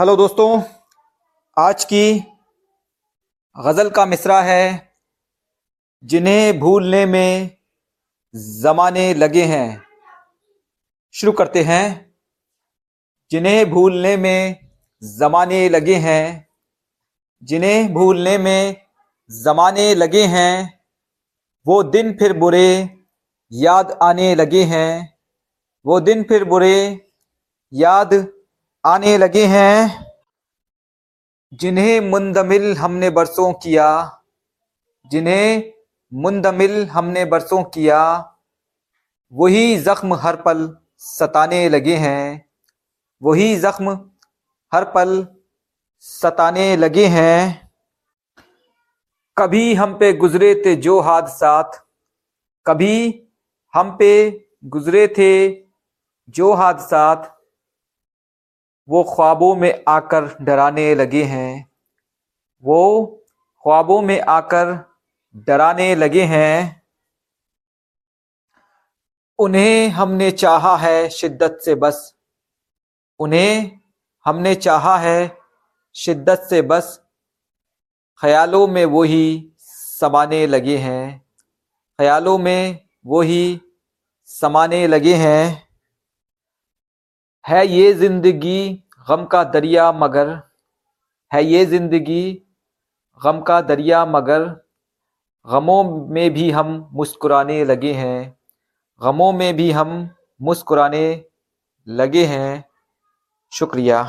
Hello दोस्तों, आज की गज़ल का मिसरा है, जिन्हें भूलने में ज़माने लगे हैं। शुरू करते हैं। जिन्हें भूलने में ज़माने लगे हैं, जिन्हें भूलने में ज़माने लगे हैं, वो दिन फिर बुरे याद आने लगे हैं, वो दिन फिर बुरे याद आने लगे हैं, जिन्हें मुंदमिल हमने बरसों किया, जिन्हें मुंदमिल हमने बरसों किया, वही जख्म हर पल सताने लगे हैं, वही जख्म हर पल सताने लगे हैं। कभी हम पे गुजरे थे जो हादसात, कभी हम पे गुजरे थे जो हादसात वो ख्वाबों में आकर डराने लगे हैं। वो ख्वाबों में आकर डराने लगे हैं। उन्हें हमने चाहा है शिद्दत से बस। उन्हें हमने चाहा है शिद्दत से बस। ख्यालों में वही समाने लगे हैं। ख्यालों में वही समाने लगे हैं। है ये ज़िंदगी गम का दरिया मगर, है ये ज़िंदगी गम का दरिया मगर। गमों में भी हम मुस्कुराने लगे हैं, गमों में भी हम मुस्कुराने लगे हैं। शुक्रिया।